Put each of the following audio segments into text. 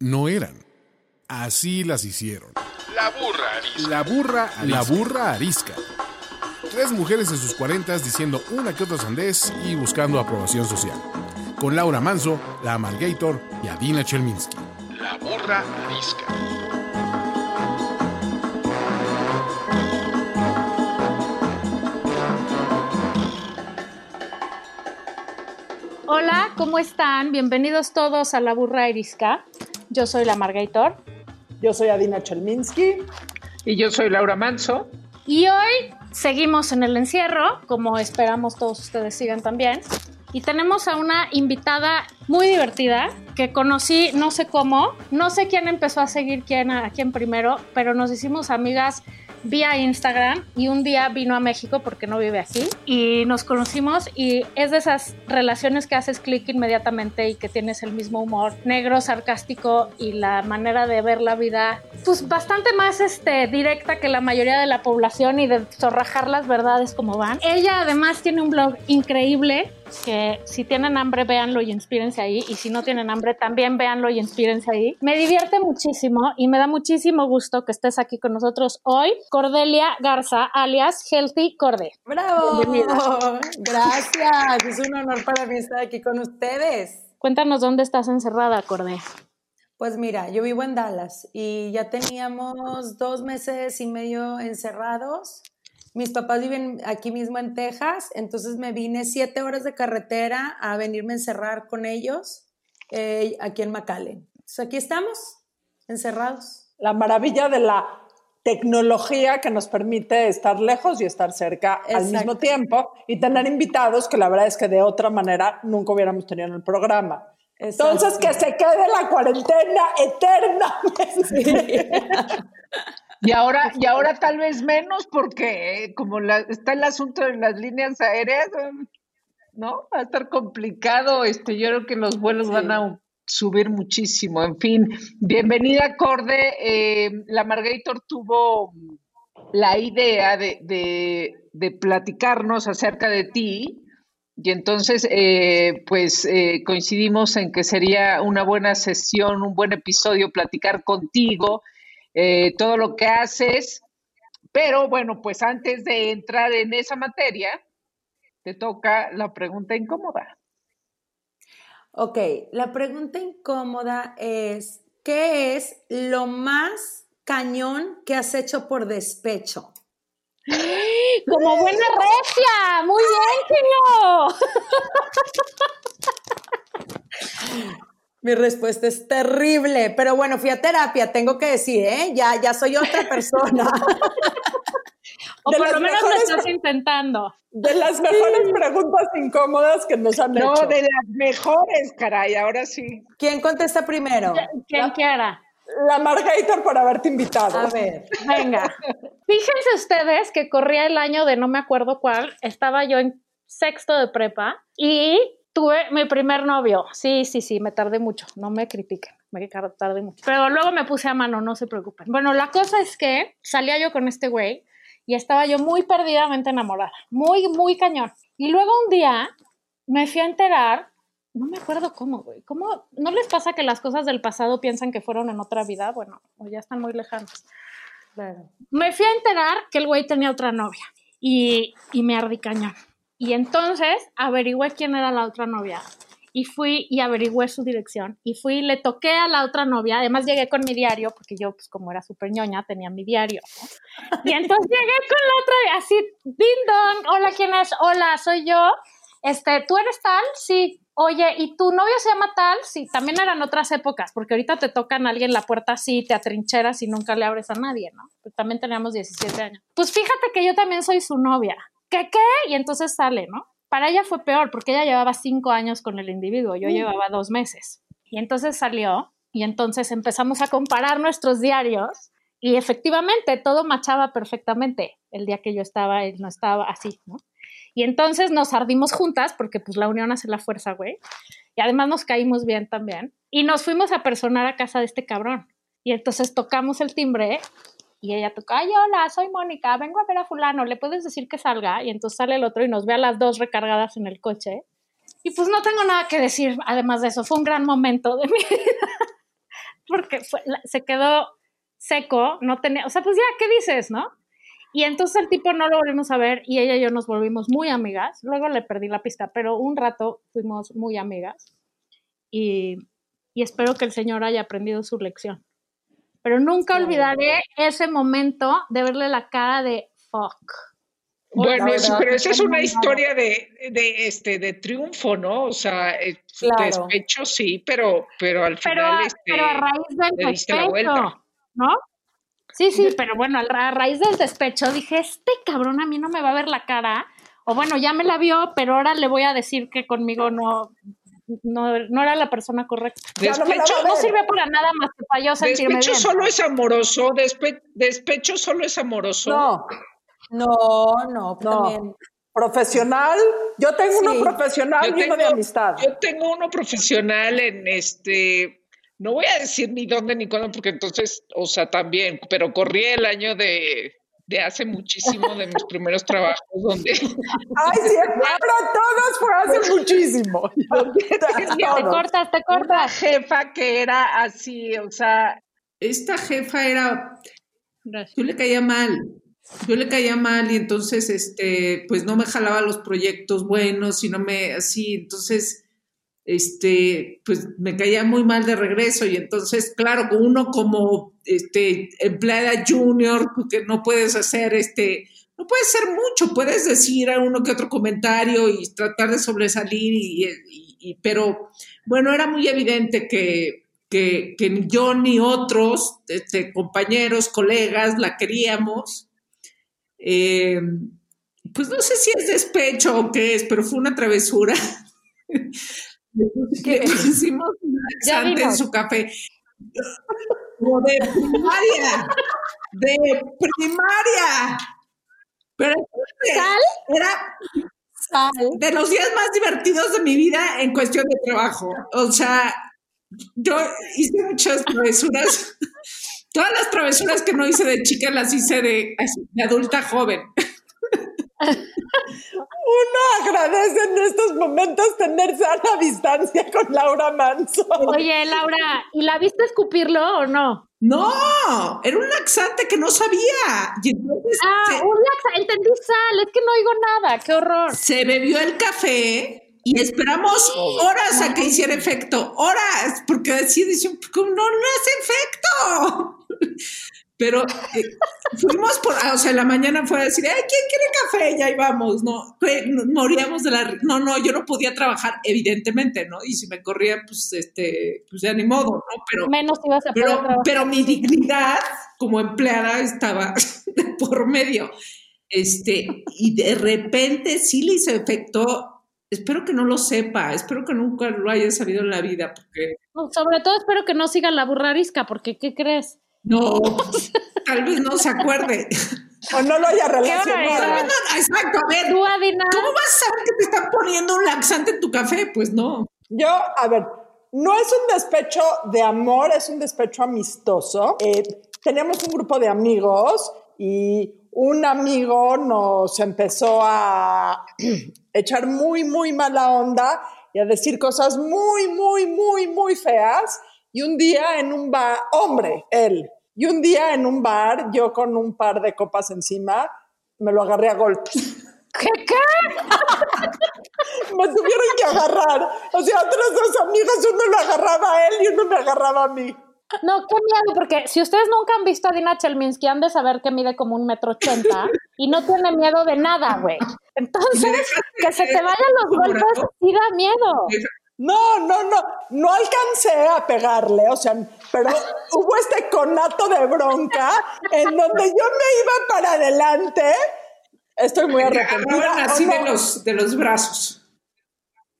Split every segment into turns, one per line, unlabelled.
no eran. Así las hicieron.
La burra arisca.
La burra, la burra arisca. Tres mujeres en sus cuarentas diciendo una que otra sandez y buscando aprobación social. Con Laura Manso, la Amalgator y Adina Chelminsky.
La burra arisca.
Hola, ¿cómo están? Bienvenidos todos a La Burra Erisca. Yo soy la Margator.
Yo soy Adina Chelminsky.
Y yo soy Laura Manso.
Y hoy seguimos en el encierro, como esperamos todos ustedes sigan también. Y tenemos a una invitada muy divertida que conocí no sé cómo, no sé quién empezó a seguir quién a quién primero, pero nos hicimos amigas vía Instagram y un día vino a México porque no vive aquí y nos conocimos y es de esas relaciones que haces clic inmediatamente y que tienes el mismo humor negro, sarcástico y la manera de ver la vida pues bastante más este, directa que la mayoría de la población y de zorrajar las verdades como van. Ella además tiene un blog increíble que si tienen hambre véanlo y inspírense ahí y si no tienen hambre también véanlo y inspírense ahí. Me divierte muchísimo y me da muchísimo gusto que estés aquí con nosotros hoy, Cordelia Garza, alias Healthy Corde.
¡Bravo! Gracias, es un honor para mí estar aquí con ustedes.
Cuéntanos dónde estás encerrada, Corde.
Pues mira, yo vivo en Dallas y ya teníamos dos meses y medio encerrados mis papás viven aquí mismo en Texas, entonces me vine siete horas de carretera a venirme a encerrar con ellos eh, aquí en McAllen. Entonces aquí estamos, encerrados.
La maravilla de la tecnología que nos permite estar lejos y estar cerca al mismo tiempo y tener invitados que la verdad es que de otra manera nunca hubiéramos tenido en el programa. Entonces, que se quede la cuarentena eternamente.
Y ahora, y ahora tal vez menos porque eh, como está el asunto de las líneas aéreas, ¿no? Va a estar complicado. Este, yo creo que los vuelos van a subir muchísimo. En fin, bienvenida, Corde. Eh, la Margator tuvo la idea de, de, platicarnos acerca de ti. Y entonces, eh, pues coincidimos en que sería una buena sesión, un buen episodio platicar contigo eh, todo lo que haces. Pero bueno, pues antes de entrar en esa materia, te toca la pregunta incómoda.
Ok, la pregunta incómoda es, ¿qué es lo más cañón que has hecho por despecho?
Como buena recia, muy
bien, señor. Mi respuesta es terrible, pero bueno, fui a terapia, tengo que decir, ¿eh? Ya, ya soy otra persona.
o por lo menos lo estás intentando.
De las mejores preguntas incómodas que nos han hecho.
No, de las mejores, caray, ahora sí.
¿Quién contesta primero?
¿Quién quiera?
La Margator por haberte invitado.
A ver.
Venga. Fíjense ustedes que corría el año de no me acuerdo cuál, estaba yo en sexto de prepa y Tuve mi primer novio. Sí, sí, sí, me tardé mucho. No me critiquen, me tardé mucho. Pero luego me puse a mano, no se preocupen. Bueno, la cosa es que salía yo con este güey y estaba yo muy perdidamente enamorada. Muy, muy cañón. Y luego un día me fui a enterar, no me acuerdo cómo, güey. ¿Cómo no les pasa que las cosas del pasado piensan que fueron en otra vida? Bueno, o ya están muy lejanas. Me fui a enterar que el güey tenía otra novia y, y me ardí cañón. Y entonces averigüé quién era la otra novia. Y fui y averigüé su dirección. Y fui, le toqué a la otra novia. Además llegué con mi diario, porque yo, pues como era súper ñoña, tenía mi diario. Y entonces llegué con la otra, así, ding dong, hola, ¿quién es? Hola, soy yo. Este, ¿tú eres tal? Sí. Oye, ¿y tu novio se llama tal? Sí, también eran otras épocas, porque ahorita te tocan a alguien la puerta así, te atrincheras y nunca le abres a nadie, ¿no? También teníamos 17 años. Pues fíjate que yo también soy su novia. ¿Qué qué? Y entonces sale, ¿no? Para ella fue peor porque ella llevaba cinco años con el individuo, yo llevaba dos meses. Y entonces salió y entonces empezamos a comparar nuestros diarios y efectivamente todo machaba perfectamente. El día que yo estaba, él no estaba así, ¿no? Y entonces nos ardimos juntas porque pues la unión hace la fuerza, güey. Y además nos caímos bien también. Y nos fuimos a personar a casa de este cabrón. Y entonces tocamos el timbre y ella toca, ay, hola, soy Mónica, vengo a ver a fulano, ¿le puedes decir que salga? Y entonces sale el otro y nos ve a las dos recargadas en el coche. Y pues no tengo nada que decir, además de eso, fue un gran momento de mi vida. porque se quedó seco, no tenía, o sea, pues ya, ¿qué dices, no? Y entonces el tipo no lo volvimos a ver y ella y yo nos volvimos muy amigas. Luego le perdí la pista, pero un rato fuimos muy amigas y, y espero que el señor haya aprendido su lección. Pero nunca olvidaré ese momento de verle la cara de fuck.
Bueno, es- pero esa es una historia de, de, este, de triunfo, ¿no? O sea, eh,
Claro.
despecho sí, pero, pero al
Pero,
final este,
pero a raíz del
le diste la
despecho,
vuelta.
¿no? Sí, sí, pero bueno, a raíz del despecho dije, este cabrón a mí no me va a ver la cara. O bueno, ya me la vio, pero ahora le voy a decir que conmigo no, no, no era la persona correcta.
No
despecho,
No sirve para nada más que para yo sentirme
despecho
bien.
solo es amoroso, despe- despecho solo es amoroso.
No,
No, no,
no.
también.
Profesional, yo tengo uno profesional
Yo
y uno
tengo-
de amistad.
Yo tengo uno profesional en este, no voy a decir ni dónde ni cuándo, porque entonces, o sea, también, pero corrí el año de, de hace muchísimo, de mis primeros trabajos, donde
Ay, sí, todos fue hace muchísimo.
Te cortas, te
una
cortas.
jefa que era así, o sea,
esta jefa era, yo le caía mal, yo le caía mal y entonces, este, pues no me jalaba los proyectos buenos y no me, así, entonces, este, pues me caía muy mal de regreso y entonces, claro, uno como, este, empleada junior, que no puedes hacer, este, no puedes ser mucho, puedes decir a uno que otro comentario y tratar de sobresalir y, y- y- pero bueno, era muy evidente que, que, que ni yo ni otros este, compañeros, colegas la queríamos. Eh, pues no sé si es despecho o qué es, pero fue una travesura. Le pusimos un
Ya
en su café. De primaria. De primaria. Pero
¿Sal?
era
Sal.
de los días más divertidos de mi vida en cuestión de trabajo. O sea, yo hice muchas travesuras. Todas las travesuras que no hice de chica las hice de adulta joven.
Uno agradece en estos momentos tener sana distancia con Laura Manso.
Oye, Laura, ¿y la viste escupirlo o no?
No, era un laxante que no sabía. Y entonces
Ah,
se,
un laxa, entendí sal, es que no oigo nada, qué horror.
se bebió el café y esperamos horas a que hiciera efecto. Horas, porque así dicen, "¿Cómo no, no hace efecto. Pero eh, fuimos por, ah, o sea, en la mañana fue a decir, ay, ¿quién quiere café? Ya íbamos, ¿no? Fue- nos Moríamos de la... No, no, yo no podía trabajar, evidentemente, ¿no? Y si me corría, pues, este, pues ya ni modo, ¿no? Pero,
Menos ibas a poder
pero,
trabajar.
pero mi dignidad como empleada estaba de por medio. Este, y de repente sí le hizo efecto. Espero que no lo sepa, espero que nunca lo haya sabido en la vida, porque
No, Sobre todo espero que no siga la burrarisca, porque ¿qué crees?
No, tal vez no se acuerde.
O no lo haya relacionado.
no- exacto, a ver,
Tú, Adina,
¿cómo vas a saber que te están poniendo un laxante en tu café? Pues no.
Yo, a ver, no es un despecho de amor, es un despecho amistoso. Eh, teníamos un grupo de amigos y un amigo nos empezó a echar muy, muy mala onda y a decir cosas muy, muy, muy, muy feas. Y un día en un bar, hombre, él, y un día en un bar, yo con un par de copas encima, me lo agarré a golpes.
¿qué, qué?
Me tuvieron que agarrar. O sea, otros dos amigos, uno lo agarraba a él y uno me agarraba a mí.
No, qué miedo, porque si ustedes nunca han visto a Dina Chelminsky, han de saber que mide como un metro ochenta y no tiene miedo de nada, güey. Entonces, que se te vayan los golpes sí da miedo.
No, no, no, no alcancé a pegarle, o sea, pero hubo este conato de bronca en donde yo me iba para adelante. Estoy muy arrepentida.
Así
¿o no?
de los, de los brazos.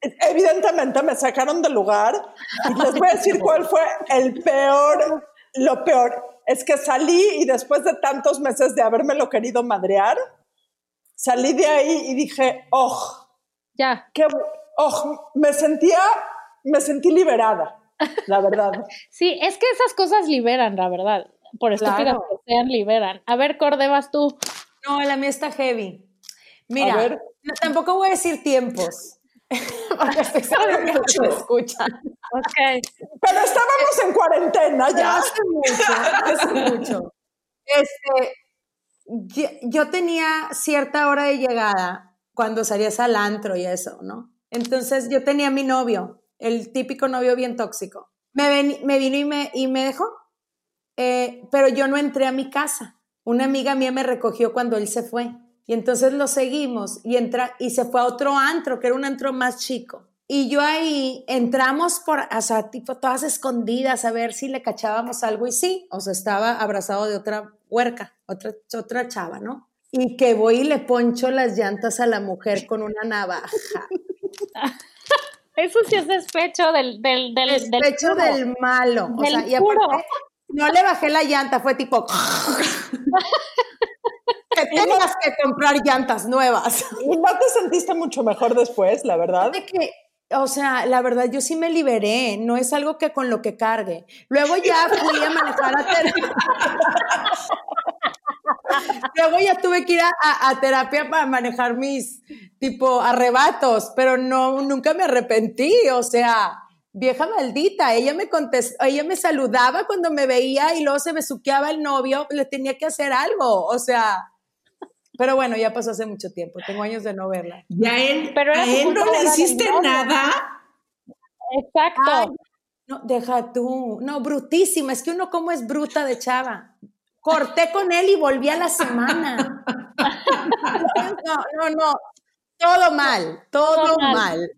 Evidentemente me sacaron del lugar y les voy a decir cuál fue el peor, lo peor. Es que salí y después de tantos meses de habérmelo querido madrear, salí de ahí y dije, oh,
Ya.
qué, oh, me sentía, me sentí liberada, la verdad.
Sí, es que esas cosas liberan, la verdad. Por estúpidas
Claro.
que sean, liberan. A ver, Corde, vas tú.
No, la mía está heavy. Mira,
A ver.
no, tampoco voy a decir tiempos, se escuchan.
Ok.
Pero estábamos en cuarentena ya.
Hace mucho, hace mucho. Este, yo, yo tenía cierta hora de llegada cuando salías al antro y eso, ¿no? Entonces yo tenía mi novio, el típico novio bien tóxico. Me, ven- me vino y me, y me dejó, Eh, pero yo no entré a mi casa. Una amiga mía me recogió cuando él se fue. Y entonces lo seguimos y, entra, y se fue a otro antro, que era un antro más chico. Y yo ahí entramos por, o sea, tipo todas escondidas a ver si le cachábamos algo y sí, o sea, estaba abrazado de otra huerca, otra, otra chava, ¿no? Y que voy y le poncho las llantas a la mujer con una navaja.
Eso sí es despecho del, del, del, del
Despecho
puro.
del malo. O sea, y aparte, no le bajé la llanta, fue tipo. que tengas que comprar llantas nuevas.
¿Y no te sentiste mucho mejor después, la verdad?
De que, o sea, la verdad, yo sí me liberé, no es algo que con lo que cargue. Luego ya fui a manejar a terapia. Luego ya tuve que ir a, a- a terapia para manejar mis, tipo, arrebatos, pero no, nunca me arrepentí, o sea, vieja maldita, ella me contestó, ella me saludaba cuando me veía y luego se besuqueaba el novio, le tenía que hacer algo, o sea, pero bueno, ya pasó hace mucho tiempo, tengo años de no verla.
Y a él,
Pero
a él no le hiciste nada.
Exacto.
Ay, no, deja tú. No, brutísima. Es que uno como es bruta de chava. Corté con él y volví a la semana. No, no, no. Todo mal, todo,
Todo mal.
mal.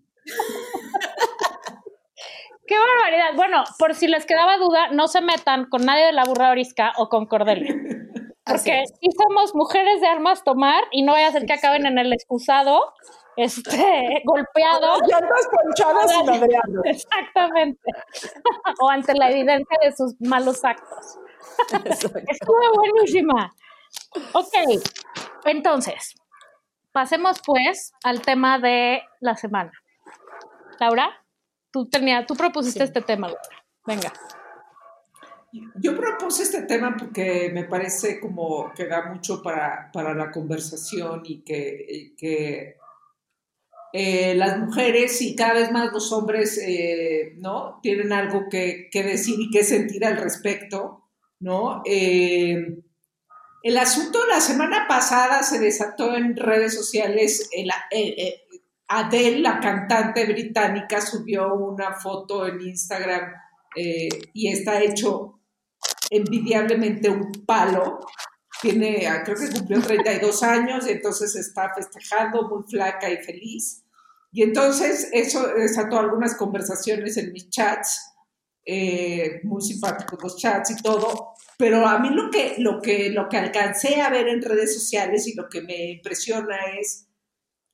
Qué barbaridad. Bueno, por si les quedaba duda, no se metan con nadie de la burra orisca o con Cordelia. Porque sí somos mujeres de armas tomar y no vaya a ser que acaben en el excusado, este, golpeado.
Ponchadas y madreadas.
Exactamente. o ante la evidencia de sus malos actos. Estuvo buenísima. Ok, entonces, pasemos pues al tema de la semana. Laura, tú, tenía, tú propusiste este tema, Laura. Venga.
Yo propuse este tema porque me parece como que da mucho para, para la conversación y que, y que eh, las mujeres y cada vez más los hombres, eh, ¿no? Tienen algo que, que decir y que sentir al respecto, ¿no? Eh, el asunto la semana pasada se desató en redes sociales. El, eh, eh, Adele, la cantante británica, subió una foto en Instagram eh, y está hecho envidiablemente un palo. Tiene, ah, creo que cumplió 32 años y entonces está festejando muy flaca y feliz. Y entonces eso desató algunas conversaciones en mis chats, eh, muy simpáticos los chats y todo, pero a mí lo que, lo, que, lo que alcancé a ver en redes sociales y lo que me impresiona es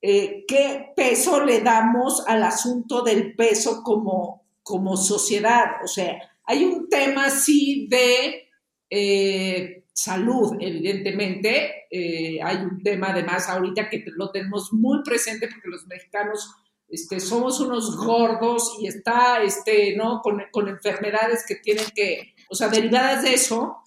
eh, qué peso le damos al asunto del peso como, como sociedad. O sea, hay un tema sí de eh, salud, evidentemente. Eh, hay un tema además ahorita que lo tenemos muy presente porque los mexicanos este, somos unos gordos y está, este, ¿no? Con, con enfermedades que tienen que, o sea, derivadas de eso.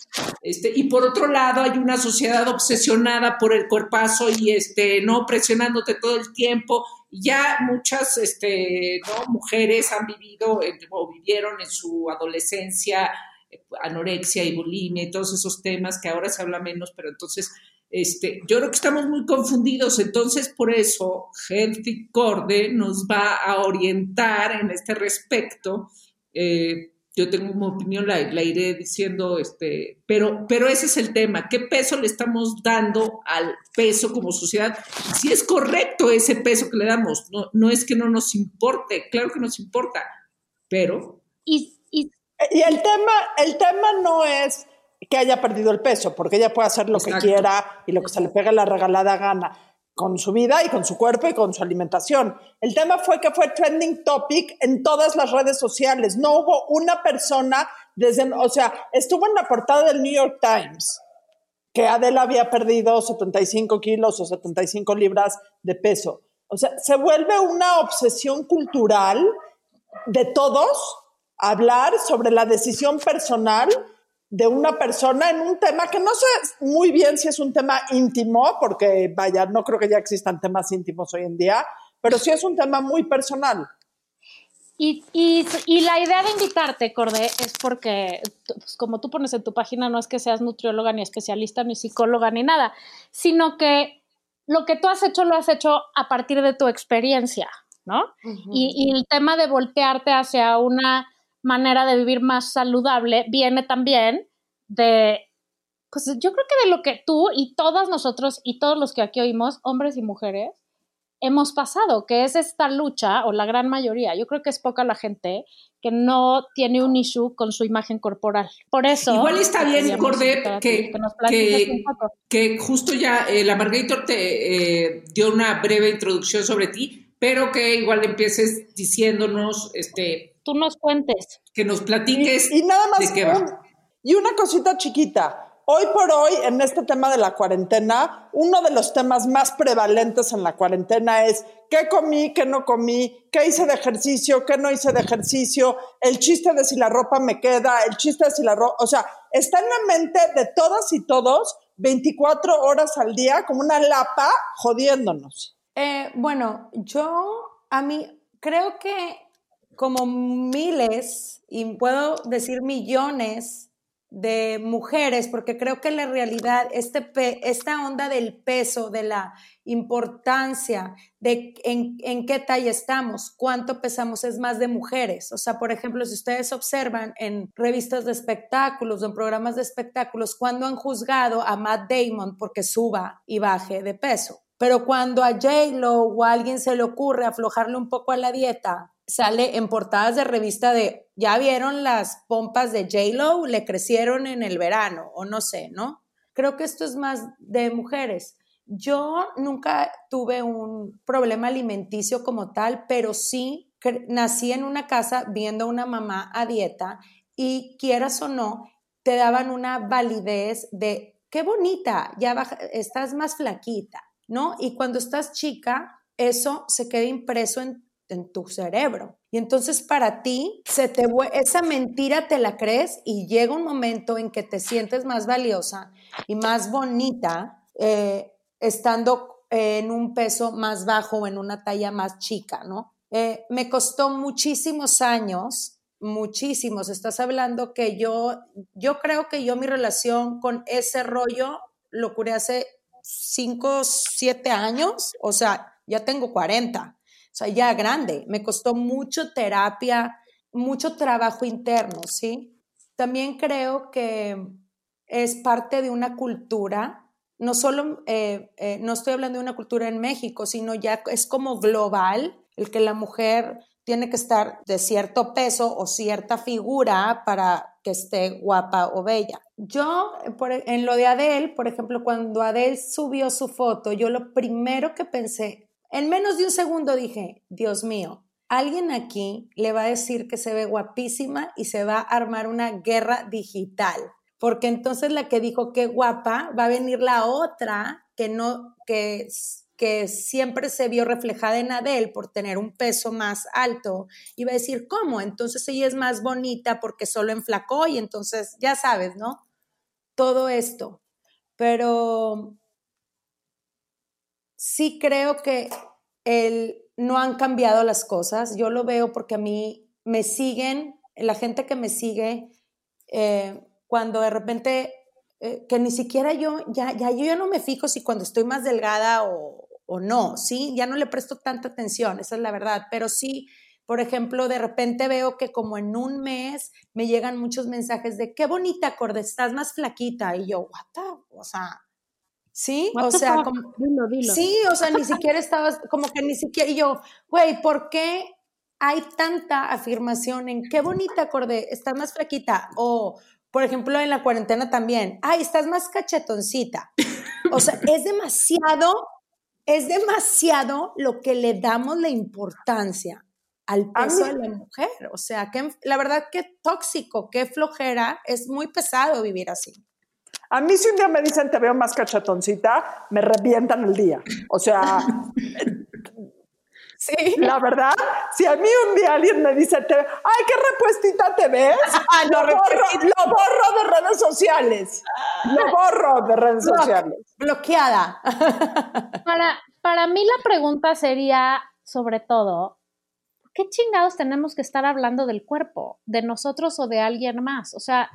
Este, y por otro lado, hay una sociedad obsesionada por el cuerpazo y, este, ¿no? Presionándote todo el tiempo. Ya muchas, este, ¿no? Mujeres han vivido o vivieron en su adolescencia eh, anorexia y bulimia y todos esos temas que ahora se habla menos, pero entonces este, yo creo que estamos muy confundidos, entonces por eso Healthy Corde nos va a orientar en este respecto. Eh, yo tengo una opinión, la, la iré diciendo, este, pero, pero ese es el tema, ¿qué peso le estamos dando al peso como sociedad? Si es correcto ese peso que le damos, no, no es que no nos importe, claro que nos importa, pero
Y, y
Y el tema, el tema no es que haya perdido el peso, porque ella puede hacer lo
Exacto.
que quiera y lo que se le pega la regalada gana con su vida y con su cuerpo y con su alimentación. El tema fue que fue trending topic en todas las redes sociales. No hubo una persona desde, o sea, estuvo en la portada del New York Times que Adela había perdido 75 kilos o 75 libras de peso. O sea, se vuelve una obsesión cultural de todos hablar sobre la decisión personal de una persona en un tema que no sé muy bien si es un tema íntimo, porque vaya, no creo que ya existan temas íntimos hoy en día, pero sí es un tema muy personal.
Y, y, la idea de invitarte, Cordé, es porque, pues, como tú pones en tu página, no es que seas nutrióloga, ni especialista, ni psicóloga, ni nada, sino que lo que tú has hecho lo has hecho a partir de tu experiencia, ¿no? y, y, el tema de voltearte hacia una manera de vivir más saludable viene también de, pues yo creo que de lo que tú y todas nosotros y todos los que aquí oímos, hombres y mujeres, hemos pasado, que es esta lucha, o la gran mayoría, yo creo que es poca la gente que no tiene un issue con su imagen corporal. Por eso...
Igual está bien, Corde, que, que, que, justo ya eh, la Margator te eh, dio una breve introducción sobre ti, pero que igual empieces diciéndonos, este...
Tú nos cuentes.
Que nos platiques
y, nada más y una cosita chiquita, Hoy por hoy, en este tema de la cuarentena, uno de los temas más prevalentes en la cuarentena es qué comí, qué no comí, qué hice de ejercicio, qué no hice de ejercicio, el chiste de si la ropa me queda, el chiste de si la ropa, o sea, está en la mente de todas y todos 24 horas al día como una lapa jodiéndonos.
Eh, bueno, yo a mí creo que como miles, y puedo decir millones, de mujeres, porque creo que la realidad, este esta onda del peso, de la importancia de en, en, qué talla estamos, cuánto pesamos, es más de mujeres. O sea, por ejemplo, si ustedes observan en revistas de espectáculos o en programas de espectáculos, cuando han juzgado a Matt Damon porque suba y baje de peso. Pero cuando a J-Lo o a alguien se le ocurre aflojarle un poco a la dieta, sale en portadas de revista de, ya vieron las pompas de J-Lo, le crecieron en el verano, o no sé, ¿no? Creo que esto es más de mujeres. Yo nunca tuve un problema alimenticio como tal, pero sí nací en una casa viendo a una mamá a dieta y quieras o no, te daban una validez de, qué bonita, ya estás más flaquita, ¿no? Y cuando estás chica, eso se queda impreso en en tu cerebro. Y entonces para ti, se te, esa mentira te la crees y llega un momento en que te sientes más valiosa y más bonita eh, estando en un peso más bajo o en una talla más chica, ¿no? Eh, me costó muchísimos años, muchísimos. Estás hablando que yo, yo creo que yo mi relación con ese rollo lo curé hace 5, 7 años, o sea, ya tengo 40 o sea, ya grande. Me costó mucho terapia, mucho trabajo interno, ¿sí? También creo que es parte de una cultura, no solo, eh, eh, no estoy hablando de una cultura en México, sino ya es como global, el que la mujer tiene que estar de cierto peso o cierta figura para que esté guapa o bella. Yo, en lo de Adele, por ejemplo, cuando Adele subió su foto, yo lo primero que pensé, en menos de un segundo dije, Dios mío, alguien aquí le va a decir que se ve guapísima y se va a armar una guerra digital. Porque entonces la que dijo que guapa va a venir la otra que no, que, que siempre se vio reflejada en Adele por tener un peso más alto va a decir, ¿cómo? Entonces ella es más bonita porque solo enflacó y entonces ya sabes, ¿no? Todo esto. Pero sí creo que el, no han cambiado las cosas. Yo lo veo porque a mí me siguen, la gente que me sigue, eh, cuando de repente, eh, que ni siquiera yo, ya, ya yo ya no me fijo si cuando estoy más delgada o, o no, ¿sí? Ya no le presto tanta atención, esa es la verdad, pero sí, por ejemplo, de repente veo que como en un mes me llegan muchos mensajes de qué bonita, Corde, estás más flaquita. Y yo, what o sea, Sí, o sea, como, sí, o sea, ni siquiera estabas, como que ni siquiera, y yo, güey, ¿por qué hay tanta afirmación en qué bonita acorde, estás más flaquita? O, por ejemplo, en la cuarentena también, ay, estás más cachetoncita. O sea, es demasiado, es demasiado lo que le damos la importancia al peso de la mujer. O sea, que la verdad que tóxico, qué flojera, es muy pesado vivir así.
A mí si un día me dicen te veo más cachatoncita, me revientan el día. O sea, sí. la verdad, si a mí un día alguien me dice, te, ay, qué repuestita te ves, ah, lo, borro, lo, borro, de redes sociales. Lo borro de redes sociales.
Bloqueada.
Para, para mí la pregunta sería sobre todo, ¿qué chingados tenemos que estar hablando del cuerpo, de nosotros o de alguien más? O sea,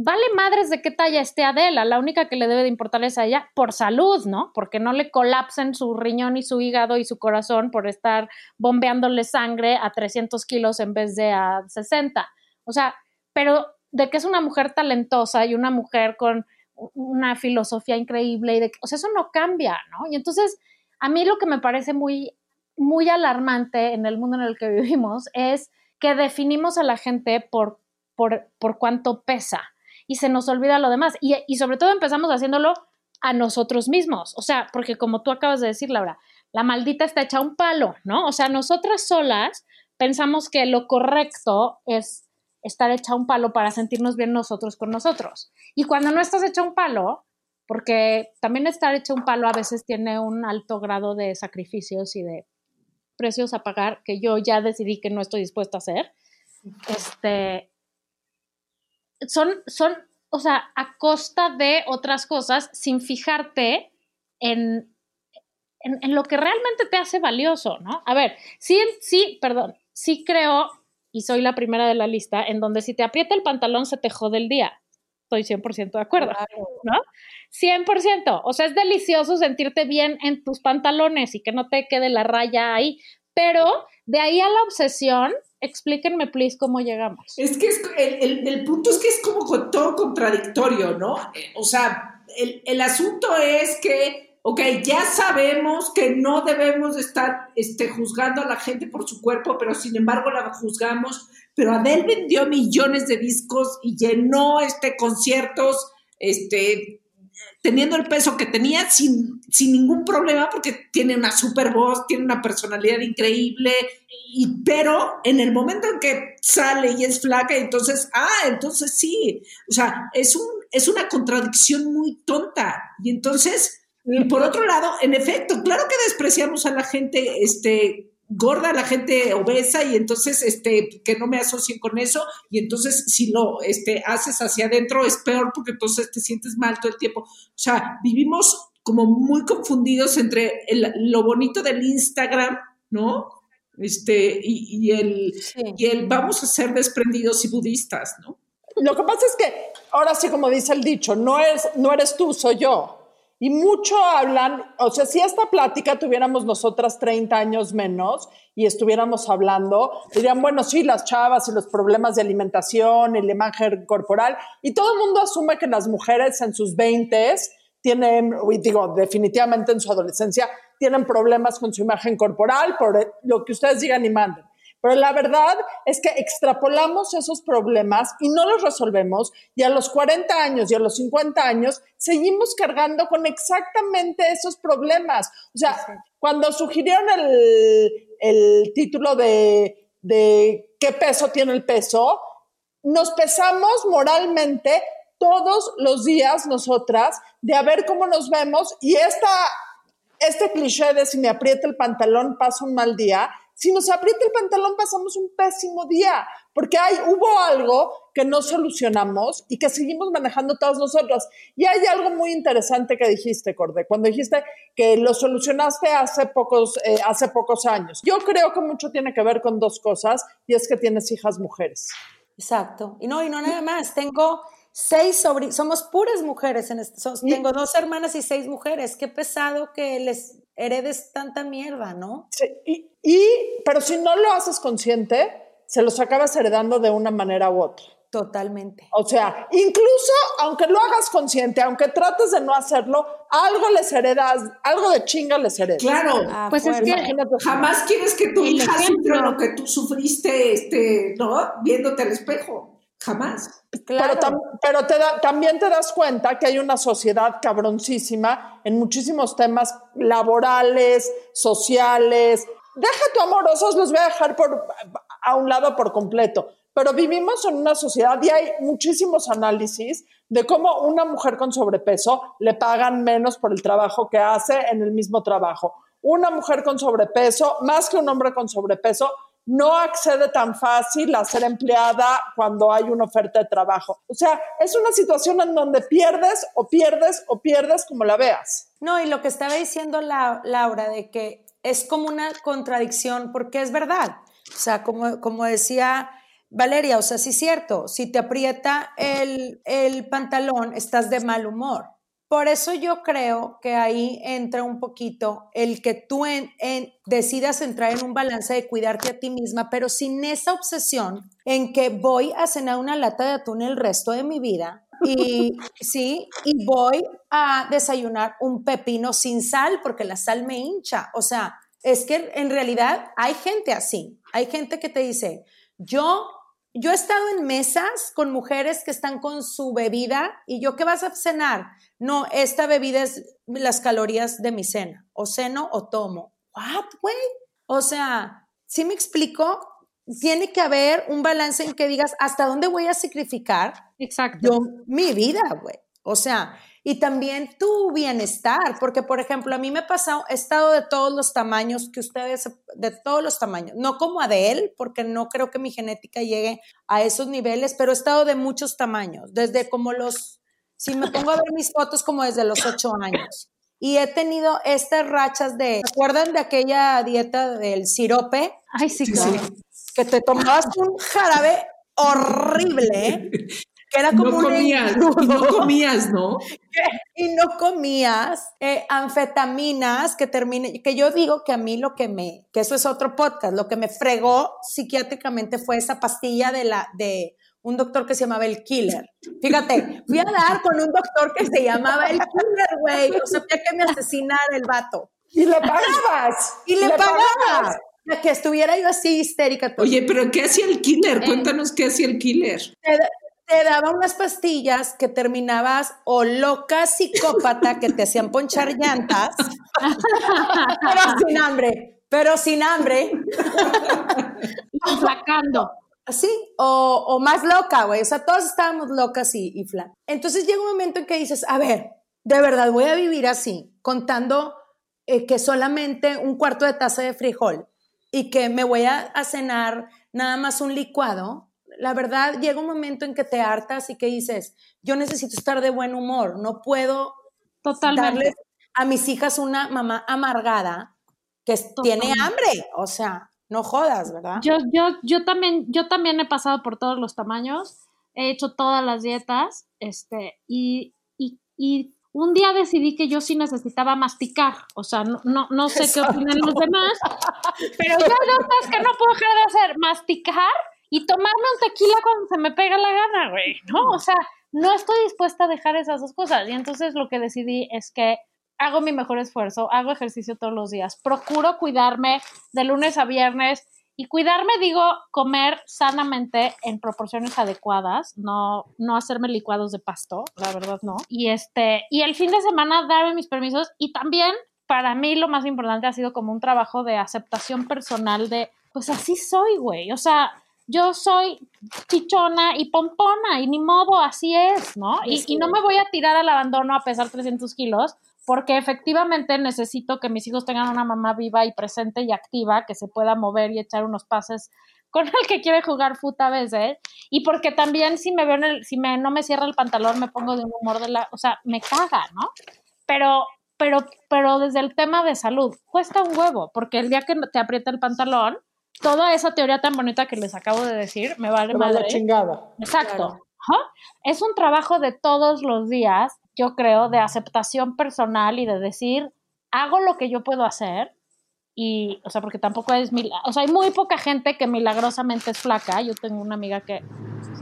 vale madres de qué talla esté Adela, la única que le debe de importar es a ella por salud, ¿no? Porque no le colapsen su riñón y su hígado y su corazón por estar bombeándole sangre a 300 kilos en vez de a 60. O sea, pero de que es una mujer talentosa y una mujer con una filosofía increíble y de o sea, eso no cambia, ¿no? Y entonces, a mí lo que me parece muy, muy alarmante en el mundo en el que vivimos es que definimos a la gente por, por, por cuánto pesa y se nos olvida lo demás. Y, y sobre todo empezamos haciéndolo a nosotros mismos. O sea, porque como tú acabas de decir, Laura, la maldita está hecha un palo, ¿no? O sea, nosotras solas pensamos que lo correcto es estar hecha un palo para sentirnos bien nosotros con nosotros. Y cuando no estás hecha un palo, porque también estar hecha un palo a veces tiene un alto grado de sacrificios y de precios a pagar que yo ya decidí que no estoy dispuesta a hacer. Este, son, son, o sea, a costa de otras cosas sin fijarte en, en, lo que realmente te hace valioso, ¿no? A ver, sí, sí, perdón, sí creo, y soy la primera de la lista, en donde si te aprieta el pantalón se te jode el día. Estoy 100% de acuerdo, ¿no? 100%. O sea, es delicioso sentirte bien en tus pantalones y que no te quede la raya ahí, pero de ahí a la obsesión, explíquenme, please, cómo llegamos.
Es que es, el, el, punto es que es como todo contradictorio, ¿no? Eh, o sea, el, el, asunto es que, ok, ya sabemos que no debemos estar este, juzgando a la gente por su cuerpo, pero sin embargo la juzgamos. Pero Adele vendió millones de discos y llenó este, conciertos este, teniendo el peso que tenía sin, sin ningún problema porque tiene una super voz, tiene una personalidad increíble, y, pero en el momento en que sale y es flaca, entonces, ah, entonces sí, o sea, es, un, es una contradicción muy tonta. Y entonces, por otro lado, en efecto, claro que despreciamos a la gente este, gorda, la gente obesa y entonces este que no me asocien con eso y entonces si lo este haces hacia adentro es peor porque entonces te sientes mal todo el tiempo. O sea, vivimos como muy confundidos entre lo bonito del Instagram, ¿no? Este, y, el, y el vamos a ser desprendidos y budistas, ¿no?
Lo que pasa es que ahora sí, como dice el dicho, no, es, no eres tú, soy yo. Y mucho hablan, o sea, si esta plática tuviéramos nosotras 30 años menos y estuviéramos hablando, dirían, bueno, sí, las chavas y los problemas de alimentación, el imagen corporal, y todo el mundo asume que las mujeres en sus 20 tienen, digo, definitivamente en su adolescencia, tienen problemas con su imagen corporal por lo que ustedes digan y manden. Pero la verdad es que extrapolamos esos problemas y no los resolvemos y a los 40 años y a los 50 años seguimos cargando con exactamente esos problemas. O sea, cuando sugirieron el, título de, de qué peso tiene el peso, nos pesamos moralmente todos los días nosotras de a ver cómo nos vemos y esta, este cliché de si me aprieta el pantalón paso un mal día si nos aprieta el pantalón pasamos un pésimo día, porque hay, hubo algo que no solucionamos y que seguimos manejando todos nosotros. Y hay algo muy interesante que dijiste, Corde, cuando dijiste que lo solucionaste hace pocos, eh, hace pocos años. Yo creo que mucho tiene que ver con dos cosas, y es que tienes hijas mujeres.
Exacto. Y no, y no nada más. Tengo seis sobrinos, somos puras mujeres en este, tengo dos hermanas y seis mujeres. Qué pesado que les heredes tanta mierda, ¿no?
Sí, y, y, pero si no lo haces consciente, se los acabas heredando de una manera u otra.
Totalmente.
O sea, incluso aunque lo hagas consciente, aunque trates de no hacerlo, algo les heredas, algo de chinga les heredas.
Claro, ah, pues es que jamás quieres que tu hija sufra lo que tú sufriste, este, ¿no? Viéndote al espejo. Jamás.
Pero, pero te también te das cuenta que hay una sociedad cabroncísima en muchísimos temas laborales, sociales. Deja tu amorosos, los voy a dejar por, a un lado por completo. Pero vivimos en una sociedad y hay muchísimos análisis de cómo una mujer con sobrepeso le pagan menos por el trabajo que hace en el mismo trabajo. Una mujer con sobrepeso, más que un hombre con sobrepeso, no accede tan fácil a ser empleada cuando hay una oferta de trabajo. O sea, es una situación en donde pierdes o pierdes o pierdes como la veas.
No, y lo que estaba diciendo Laura de que es como una contradicción porque es verdad. O sea, como, como decía Valeria, o sea, sí es cierto, si te aprieta el, el pantalón, estás de mal humor. Por eso yo creo que ahí entra un poquito el que tú en, decidas entrar en un balance de cuidarte a ti misma, pero sin esa obsesión en que voy a cenar una lata de atún el resto de mi vida y sí, y voy a desayunar un pepino sin sal porque la sal me hincha. O sea, es que en realidad hay gente así. Hay gente que te dice, yo yo he estado en mesas con mujeres que están con su bebida y yo, ¿qué vas a cenar? No, esta bebida es las calorías de mi cena, o ceno o tomo. ¿What, güey? O sea, si me explico? Tiene que haber un balance en que digas, ¿hasta dónde voy a sacrificar?
Exacto.
Yo, mi vida, güey. O sea, y también tu bienestar, porque por ejemplo, a mí me ha pasado, he estado de todos los tamaños que ustedes, de todos los tamaños, no como Adele, porque no creo que mi genética llegue a esos niveles, pero he estado de muchos tamaños, desde como los, si me pongo a ver mis fotos, como desde los ocho años. Y he tenido estas rachas de, ¿se acuerdan de aquella dieta del sirope?
Ay, sí, claro.
Que te tomabas un jarabe horrible, ¿eh? que era como
no comías, y no comías, ¿no?
y no comías eh, anfetaminas que termine, que yo digo que a mí lo que me, que eso es otro podcast, lo que me fregó psiquiátricamente fue esa pastilla de la, de un doctor que se llamaba el killer. Fíjate, fui a dar con un doctor que se llamaba el killer, güey. O sea, que me asesinara el vato.
Y le pagabas.
Y le, pagabas. Que estuviera yo así histérica.
Oye, pero ¿qué hacía el killer? Cuéntanos qué hacía el killer
te daba unas pastillas que terminabas o loca psicópata que te hacían ponchar llantas, pero sin hambre, pero sin hambre.
Flacando.
Sí, o, o, más loca, güey. O sea, todos estábamos locas y, y flan. Entonces llega un momento en que dices, a ver, de verdad voy a vivir así, contando eh, que solamente un cuarto de taza de frijol y que me voy a, a cenar nada más un licuado la verdad llega un momento en que te hartas y que dices, yo necesito estar de buen humor, no puedo darle a mis hijas una mamá amargada que tiene hambre, o sea, no jodas, ¿verdad?
Yo, yo, yo también, yo también he pasado por todos los tamaños, he hecho todas las dietas, este, y, y, y un día decidí que yo sí necesitaba masticar, o sea, no, no, no sé qué opinan los demás, pero yo hay que no puedo dejar de hacer, masticar y tomarme un tequila cuando se me pega la gana, güey, ¿no? O sea, no estoy dispuesta a dejar esas dos cosas. Y entonces lo que decidí es que hago mi mejor esfuerzo, hago ejercicio todos los días, procuro cuidarme de lunes a viernes. Y cuidarme, digo, comer sanamente en proporciones adecuadas, no, no hacerme licuados de pasto, la verdad no. Y este, y el fin de semana darme mis permisos y también para mí lo más importante ha sido como un trabajo de aceptación personal de, pues así soy, güey. O sea, yo soy chichona y pompona y ni modo, así es, ¿no? Y, no me voy a tirar al abandono a pesar 300 kilos porque efectivamente necesito que mis hijos tengan una mamá viva y presente y activa, que se pueda mover y echar unos pases con el que quiere jugar fútbol a veces, y porque también si me veo en el, si me, no me cierra el pantalón, me pongo de un humor de la, o sea, me caga, ¿no? Pero, pero, pero desde el tema de salud, cuesta un huevo, porque el día que te aprieta el pantalón, toda esa teoría tan bonita que les acabo de decir me vale madre.
chingada.
Exacto. Es un trabajo de todos los días, yo creo, de aceptación personal y de decir, hago lo que yo puedo hacer. Y, o sea, porque tampoco es, o sea, hay muy poca gente que milagrosamente es flaca. Yo tengo una amiga que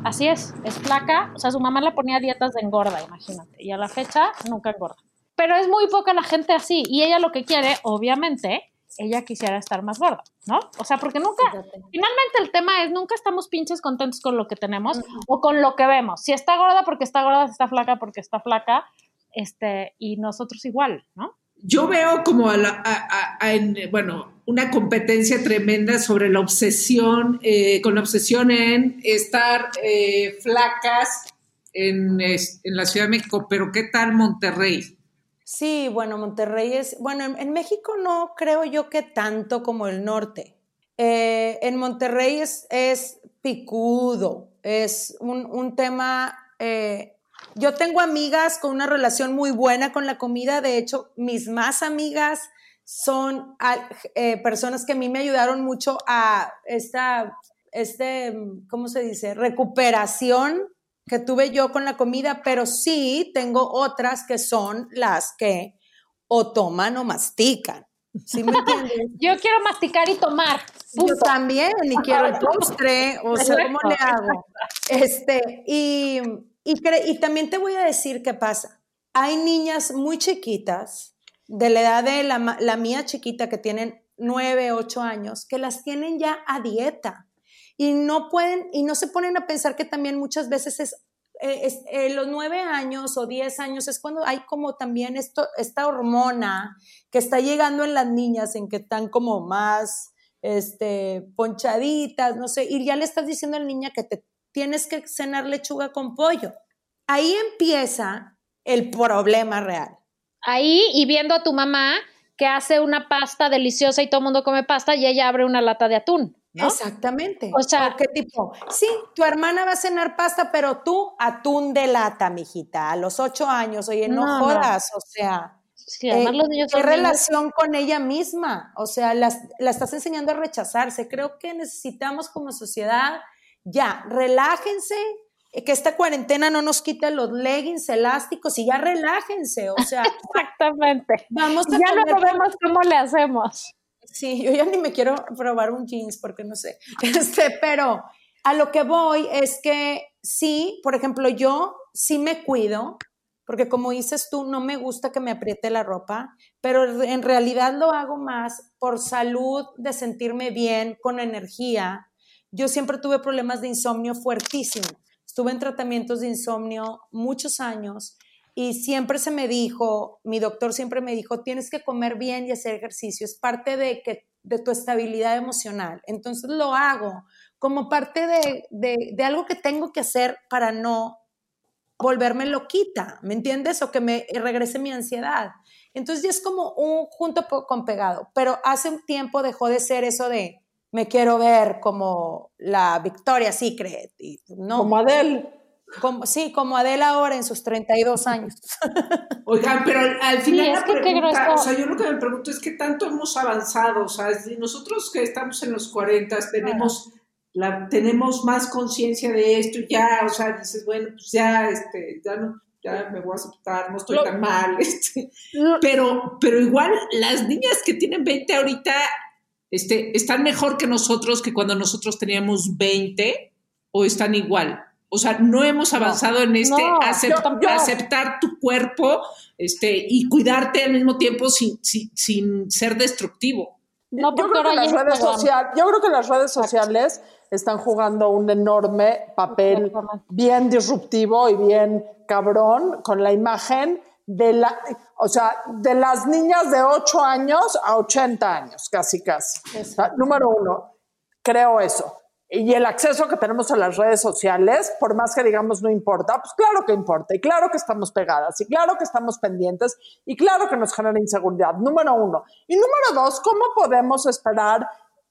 así es, es flaca. O sea, su mamá la ponía dietas de engorda, imagínate. Y a la fecha nunca engorda. Pero es muy poca la gente así. Y ella lo que quiere, obviamente, ella quisiera estar más gorda, ¿no? O sea, porque nunca, finalmente el tema es, nunca estamos pinches contentos con lo que tenemos o con lo que vemos. Si está gorda porque está gorda, si está flaca porque está flaca, este, y nosotros igual, ¿no?
Yo veo como, a la, bueno, una competencia tremenda sobre la obsesión, eh, con la obsesión en estar eh, flacas en, en la Ciudad de México, pero ¿qué tal Monterrey?
Sí, bueno, Monterrey es, bueno, en, México no creo yo que tanto como el norte. Eh, en Monterrey es, es picudo, es un, tema, eh, yo tengo amigas con una relación muy buena con la comida, de hecho, mis más amigas son eh, personas que a mí me ayudaron mucho a esta, este, ¿cómo se dice? Recuperación que tuve yo con la comida, pero sí tengo otras que son las que o toman o mastican. ¿Sí me entiendes?
yo quiero masticar y tomar.
Yo también, y quiero el postre, o sea, ¿cómo le hago? Este, y, y, y también te voy a decir qué pasa. Hay niñas muy chiquitas de la edad de la, mía chiquita que tienen nueve, ocho años, que las tienen ya a dieta y no pueden y no se ponen a pensar que también muchas veces es, eh, eh, los nueve años o diez años es cuando hay como también esto, esta hormona que está llegando en las niñas en que están como más este, ponchaditas, no sé, y ya le estás diciendo a la niña que te tienes que cenar lechuga con pollo. Ahí empieza el problema real
ahí y viendo a tu mamá que hace una pasta deliciosa y todo el mundo come pasta y ella abre una lata de atún.
Exactamente. O sea, ¿qué tipo? Sí, tu hermana va a cenar pasta, pero tú atún de lata, mijita, a los ocho años. Oye, no, jodas, o sea.
Sí, además eh, los niños
¿Qué relación con ella misma? O sea, la estás enseñando a rechazarse. Creo que necesitamos como sociedad, ya, relájense, que esta cuarentena no nos quite los leggings elásticos y ya relájense, o sea.
Exactamente. Vamos a ya no vemos cómo le hacemos.
Sí, yo ya ni me quiero probar un jeans porque no sé. Este, pero a lo que voy es que sí, por ejemplo, yo sí me cuido, porque como dices tú, no me gusta que me apriete la ropa, pero en realidad lo hago más por salud, de sentirme bien, con energía. Yo siempre tuve problemas de insomnio fuertísimos Estuve en tratamientos de insomnio muchos años y siempre se me dijo, mi doctor siempre me dijo, tienes que comer bien y hacer ejercicio, es parte de, que, de tu estabilidad emocional. Entonces lo hago como parte de, de, algo que tengo que hacer para no volverme loquita, ¿me entiendes? O que me regrese mi ansiedad. Entonces ya es como un junto con pegado, pero hace un tiempo dejó de ser eso de me quiero ver como la Victoria Secret. No,
como Adele.
Como, sí, como Adele ahora en sus 32 años.
Oigan, pero al, final la pregunta, o sea, yo lo que me pregunto es qué tanto hemos avanzado, o sea, nosotros que estamos en los 40 tenemos, la, tenemos más conciencia de esto ya, o sea, dices, bueno, pues ya, este, ya no, ya me voy a aceptar, no estoy tan mal, este, pero, pero igual las niñas que tienen 20 ahorita este, ¿están mejor que nosotros que cuando nosotros teníamos 20 o están igual? O sea, no hemos avanzado en este aceptar tu cuerpo este, y cuidarte al mismo tiempo sin, sin, ser destructivo.
No, yo, creo que las redes yo creo que las redes sociales están jugando un enorme papel bien disruptivo y bien cabrón con la imagen de la, o sea, de las niñas de 8 años a 80 años, casi, casi. número uno, creo eso. Y el acceso que tenemos a las redes sociales, por más que digamos no importa, pues claro que importa, y claro que estamos pegadas, y claro que estamos pendientes, y claro que nos genera inseguridad, número uno. Y número dos, ¿cómo podemos esperar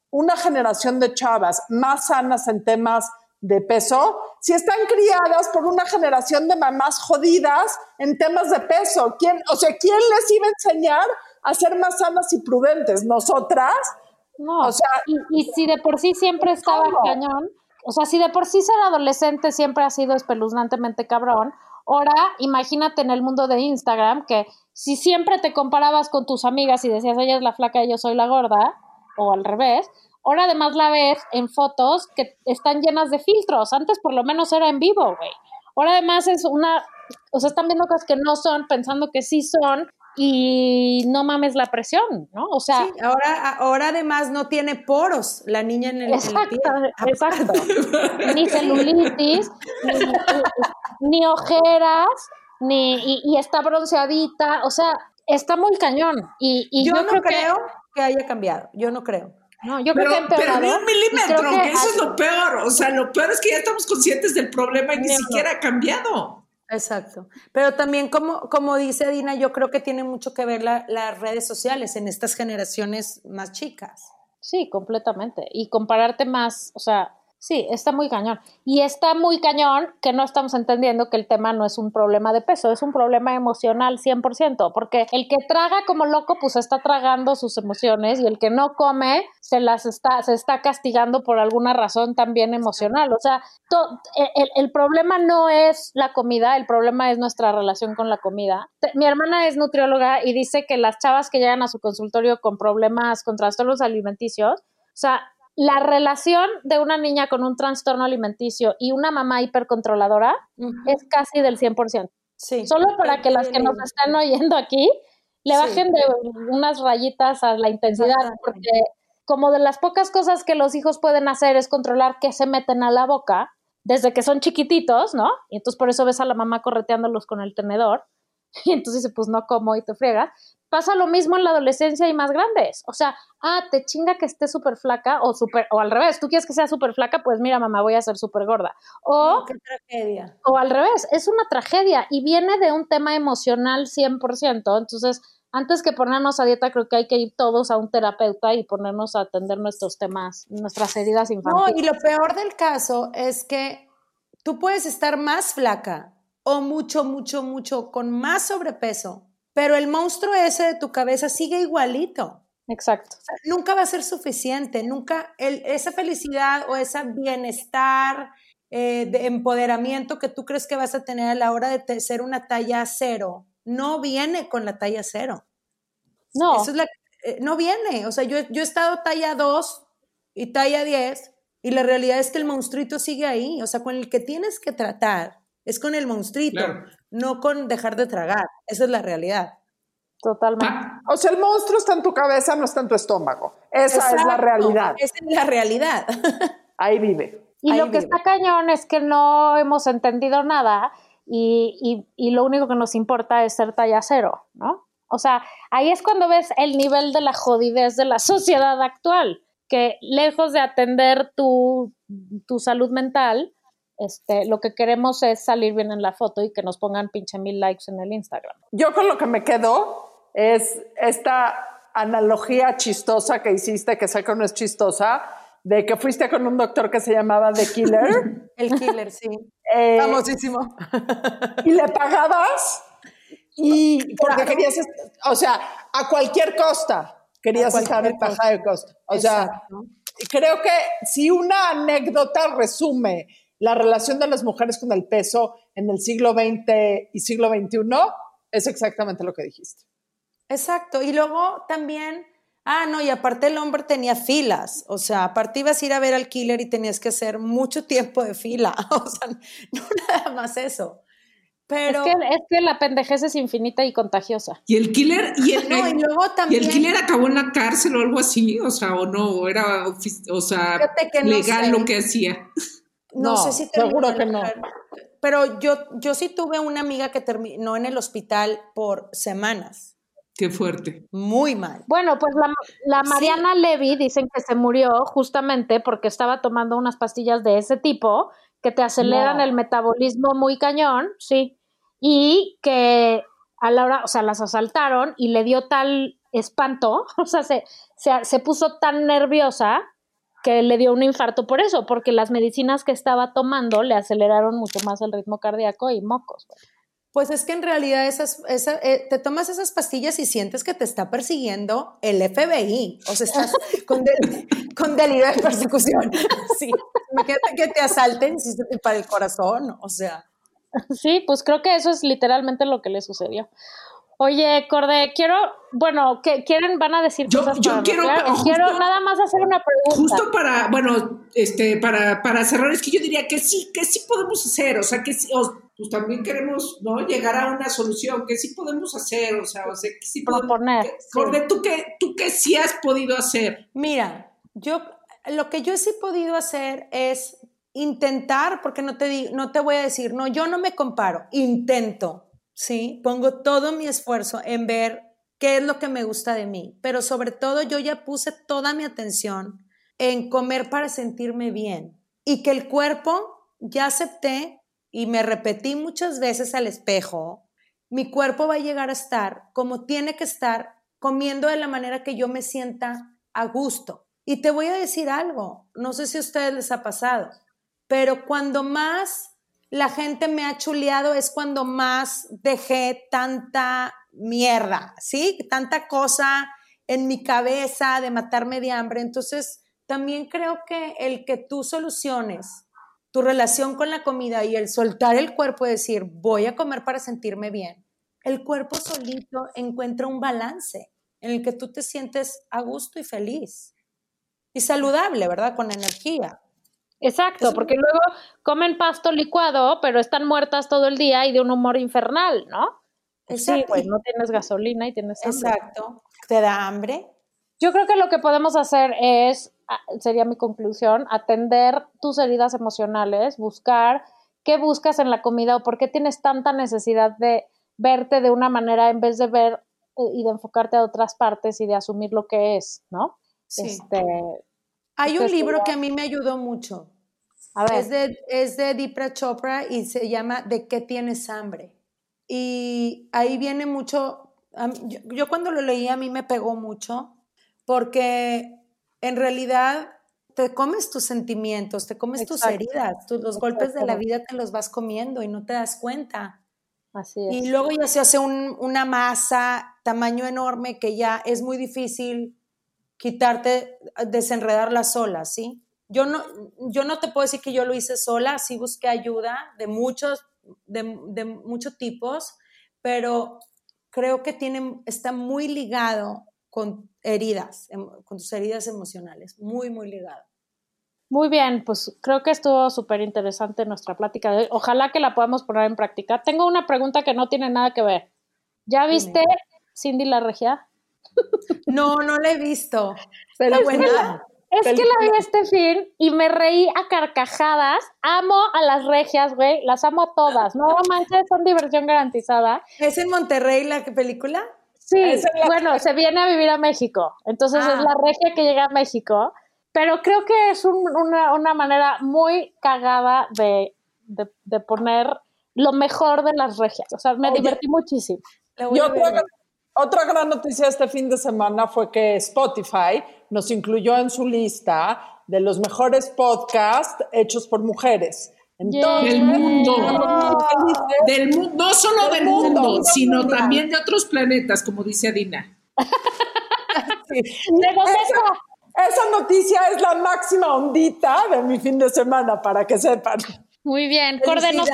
una generación de chavas más sanas en temas de peso si están criadas por una generación de mamás jodidas en temas de peso? ¿Quién, o sea, ¿quién les iba a enseñar a ser más sanas y prudentes? ¿Nosotras?
No, o sea, y, si de por sí siempre estaba cañón, o sea, si de por sí ser adolescente siempre ha sido espeluznantemente cabrón, ahora imagínate en el mundo de Instagram que si siempre te comparabas con tus amigas y decías ella es la flaca y yo soy la gorda, o al revés, Ahora además la ves en fotos que están llenas de filtros. Antes por lo menos era en vivo, güey. Ahora además es una, o sea, están viendo cosas que no son, pensando que sí son y no mames la presión, ¿no? O sea,
sí, ahora, ahora además no tiene poros la niña en el,
exacto, Exacto. ni celulitis, ni, ojeras, ni y, está bronceadita, o sea, está muy cañón. Y,
yo, no creo que haya cambiado. Yo no creo.
No, yo creo que
Pero ni un milímetro, que, eso es lo peor. O sea, lo peor es que ya estamos conscientes del problema y ni siquiera ha cambiado.
Exacto. Pero también, como, como dice Dina, yo creo que tiene mucho que ver las redes sociales en estas generaciones más chicas.
Sí, completamente. Y compararte más, o sea, Sí, está muy cañón. Y está muy cañón que no estamos entendiendo que el tema no es un problema de peso, es un problema emocional 100%, porque el que traga como loco, pues está tragando sus emociones y el que no come se las está, se está castigando por alguna razón también emocional. O sea, el, el, problema no es la comida, el problema es nuestra relación con la comida. Mi hermana es nutrióloga y dice que las chavas que llegan a su consultorio con problemas, con trastornos alimenticios, o sea, la relación de una niña con un trastorno alimenticio y una mamá hipercontroladora es casi del 100%. Sí. Solo para que las que nos están oyendo aquí le bajen de unas rayitas a la intensidad, porque como de las pocas cosas que los hijos pueden hacer es controlar qué se meten a la boca desde que son chiquititos, ¿no? Y entonces por eso ves a la mamá correteándolos con el tenedor. Y entonces dice, pues no como y te friegas pasa lo mismo en la adolescencia y más grandes. O sea, ah, te chinga que esté súper flaca o súper, o al revés, tú quieres que sea súper flaca, pues mira, mamá, voy a ser súper gorda. O,
qué tragedia.
O al revés, es una tragedia y viene de un tema emocional 100%. Entonces, antes que ponernos a dieta, creo que hay que ir todos a un terapeuta y ponernos a atender nuestros temas, nuestras heridas infantiles.
No, y lo peor del caso es que tú puedes estar más flaca o mucho, mucho, mucho con más sobrepeso pero el monstruo ese de tu cabeza sigue igualito.
Exacto.
nunca va a ser suficiente, nunca esa felicidad o ese bienestar eh, de empoderamiento que tú crees que vas a tener a la hora de ser una talla cero, no viene con la talla cero.
No.
Eso es la, eh, no viene. O sea, yo, yo he estado talla 2 y talla 10 y la realidad es que el monstruito sigue ahí. O sea, con el que tienes que tratar es con el monstruito, no con dejar de tragar. Esa es la realidad.
Totalmente.
Ah, o sea, el monstruo está en tu cabeza, no está en tu estómago. Esa es la realidad.
Esa es la realidad.
Ahí vive.
Y lo que está cañón es que no hemos entendido nada y, y, lo único que nos importa es ser talla cero, ¿no? O sea, ahí es cuando ves el nivel de la jodidez de la sociedad actual, que lejos de atender tu, tu salud mental, este, lo que queremos es salir bien en la foto y que nos pongan pinche mil likes en el Instagram.
Yo con lo que me quedo es esta analogía chistosa que hiciste, que sé que no es chistosa, de que fuiste con un doctor que se llamaba The Killer.
el Killer, sí. Eh, Famosísimo.
y le pagabas y porque querías, o sea, a cualquier costa querías estar en paja de costa. O sea, creo que si una anécdota resume la relación de las mujeres con el peso en el siglo XX y siglo XXI es exactamente lo que dijiste.
Exacto. Y luego también, ah, no, y aparte el hombre tenía filas. O sea, aparte ibas a ir a ver al killer y tenías que hacer mucho tiempo de fila. O sea, no nada más eso. Pero...
Es que, es que la pendejez es infinita y contagiosa.
Y el killer, y el, y el killer acabó en la cárcel o algo así, o sea, o no, era, o sea, legal lo que hacía.
No, sé si seguro que no. Pero yo, yo sí tuve una amiga que terminó en el hospital por semanas.
Qué fuerte.
Muy mal.
Bueno, pues la, Mariana Levy dicen que se murió justamente porque estaba tomando unas pastillas de ese tipo que te aceleran el metabolismo muy cañón, sí, y que a la hora, o sea, las asaltaron y le dio tal espanto, o sea, se, se puso tan nerviosa que le dio un infarto por eso, porque las medicinas que estaba tomando le aceleraron mucho más el ritmo cardíaco y mocos.
Pues es que en realidad esas, eh, te tomas esas pastillas y sientes que te está persiguiendo el FBI. O sea, estás con, con delirio de persecución. Sí. Imagínate que te asalten para el corazón. O sea.
Sí, pues creo que eso es literalmente lo que le sucedió. Oye, Corde, quiero, bueno, que quieren, van a decir
yo, cosas yo quiero,
quiero nada más hacer una pregunta.
Justo para, bueno, este, para, para cerrar, es que yo diría que sí, que sí podemos hacer, o sea, que sí, pues también queremos, ¿no? Llegar a una solución, que sí podemos hacer, o sea, o sea, que sí podemos.
Proponer.
Corde, ¿tú qué, tú qué sí has podido hacer?
Mira, yo, lo que yo sí he podido hacer es intentar, porque no te, no te voy a decir, no, yo no me comparo, intento ¿sí? Pongo todo mi esfuerzo en ver qué es lo que me gusta de mí, pero sobre todo yo ya puse toda mi atención en comer para sentirme bien y que el cuerpo ya acepté y me repetí muchas veces al espejo, mi cuerpo va a llegar a estar como tiene que estar comiendo de la manera que yo me sienta a gusto. Y te voy a decir algo, no sé si a ustedes les ha pasado, pero cuando más la gente me ha chuleado es cuando más dejé tanta mierda, ¿sí? Tanta cosa en mi cabeza de matarme de hambre. Entonces, también creo que el que tú soluciones tu relación con la comida y el soltar el cuerpo y decir, voy a comer para sentirme bien, el cuerpo solito encuentra un balance en el que tú te sientes a gusto y feliz y saludable, ¿verdad? Con energía.
Exacto, porque luego comen pasto licuado, pero están muertas todo el día y de un humor infernal, ¿no?
Exacto.
Sí, pues no tienes gasolina y tienes hambre.
Exacto. Te da hambre.
Yo creo que lo que podemos hacer es, ah, sería mi conclusión, atender tus heridas emocionales, buscar qué buscas en la comida o por qué tienes tanta necesidad de verte de una manera en vez de ver eh, y de enfocarte a otras partes y de asumir lo que es, ¿no?
Sí.
Este,
Hay un libro que a mí me ayudó mucho.
a ver,
Es de, es de Deepak Chopra y se llama ¿De qué tienes hambre? Y ahí viene mucho, yo, yo cuando lo leí a mí me pegó mucho porque en realidad te comes tus sentimientos, te comes tus heridas, tus- los golpes de la vida te los vas comiendo y no te das cuenta.
así es.
Y luego ya se hace un- una masa tamaño enorme que ya es muy difícil quitarte, desenredarla sola, ¿sí? Yo no, yo no te puedo decir que yo lo hice sola, sí busqué ayuda de muchos, de, de muchos tipos, pero creo que tiene, está muy ligado con heridas, em- con tus heridas emocionales, muy, muy ligado.
Muy bien, pues creo que estuvo súper interesante nuestra plática de hoy. Ojalá que la podamos poner en práctica. Tengo una pregunta que no tiene nada que ver. ¿Ya viste Cindy la Regia?
No, no la he visto.
Pero
Es que la- Es que la vi este fin y me reí a carcajadas. Amo a las regias, güey. Las amo a todas. No manches, son diversión garantizada.
¿Es en Monterrey la película?
Sí,
es
bueno, se viene a vivir a México. Entonces
Ah.
es la regia que llega a México. Pero creo que es un- una, una manera muy cagada de, de- de poner lo mejor de las regias. O sea, me
Oye.
divertí muchísimo.
Otra, gran noticia este fin de semana fue que Spotify nos incluyó en su lista de los mejores podcasts hechos por mujeres. Entonces,
Del mundo. Del mu- no solo
Del
del
mundo,
mundo,
mundo
sino
mundial.
también de otros planetas, como dice Adina.
Esa-
Esa noticia es la máxima ondita de mi fin de semana, para que sepan.
Muy bien, Corde, nos,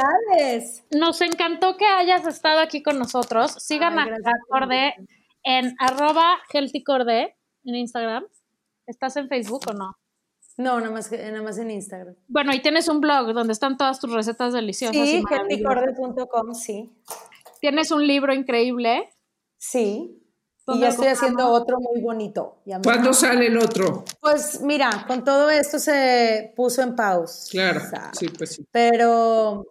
nos encantó que hayas estado aquí con nosotros. Sigan
Ay,
a, Corde en arroba healthycorde en Instagram. ¿Estás en Facebook o no?
No, nada más, nada más en Instagram.
Bueno, y tienes un blog donde están todas tus recetas deliciosas.
Sí, healthycorde.com, sí.
Tienes un libro increíble.
Sí. Y
¿Dónde
ya estoy haciendo otro muy bonito. Ya me-
¿Cuándo sale el otro?
Pues mira, con todo esto se puso en pausa.
Claro, sí, pues sí.
Pero,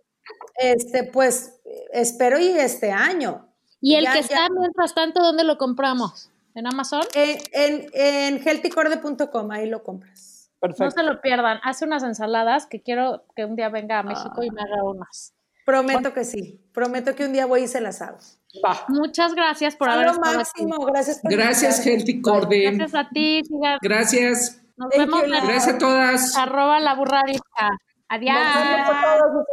este, pues, espero y este año.
Y el
Ya,
que
ya.
está, mientras tanto, ¿dónde lo compramos? ¿En Amazon?
En, en, en healthycorde.com, ahí lo compras.
No
Perfecto.
se lo pierdan. Hace unas ensaladas que quiero que un día venga a México y me haga unas.
Prometo que sí. Prometo que un día voy y se las hago.
Va.
Muchas gracias por haber estado
máximo.
aquí.
Gracias por
Gracias. Healthy Corde.
Gracias a ti.
Gracias.
Nos
Thank
vemos.
Gracias a todas.
arroba la burra arisca. Adiós.
Nos vemos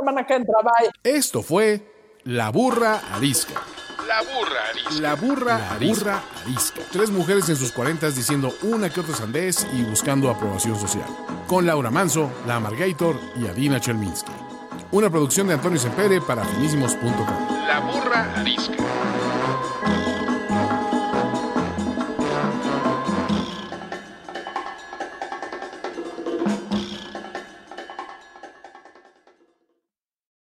la.
Esto fue La Burra Arisca.
La burra arisca.
La burra, arisca. arisca. Tres mujeres en sus cuarentas diciendo una que otra sandez y buscando aprobación social. Con Laura Manso, La Amargator y Adina Chelminsky. Una producción de Antonio Sempere para finísimos.com.
La burra arisca.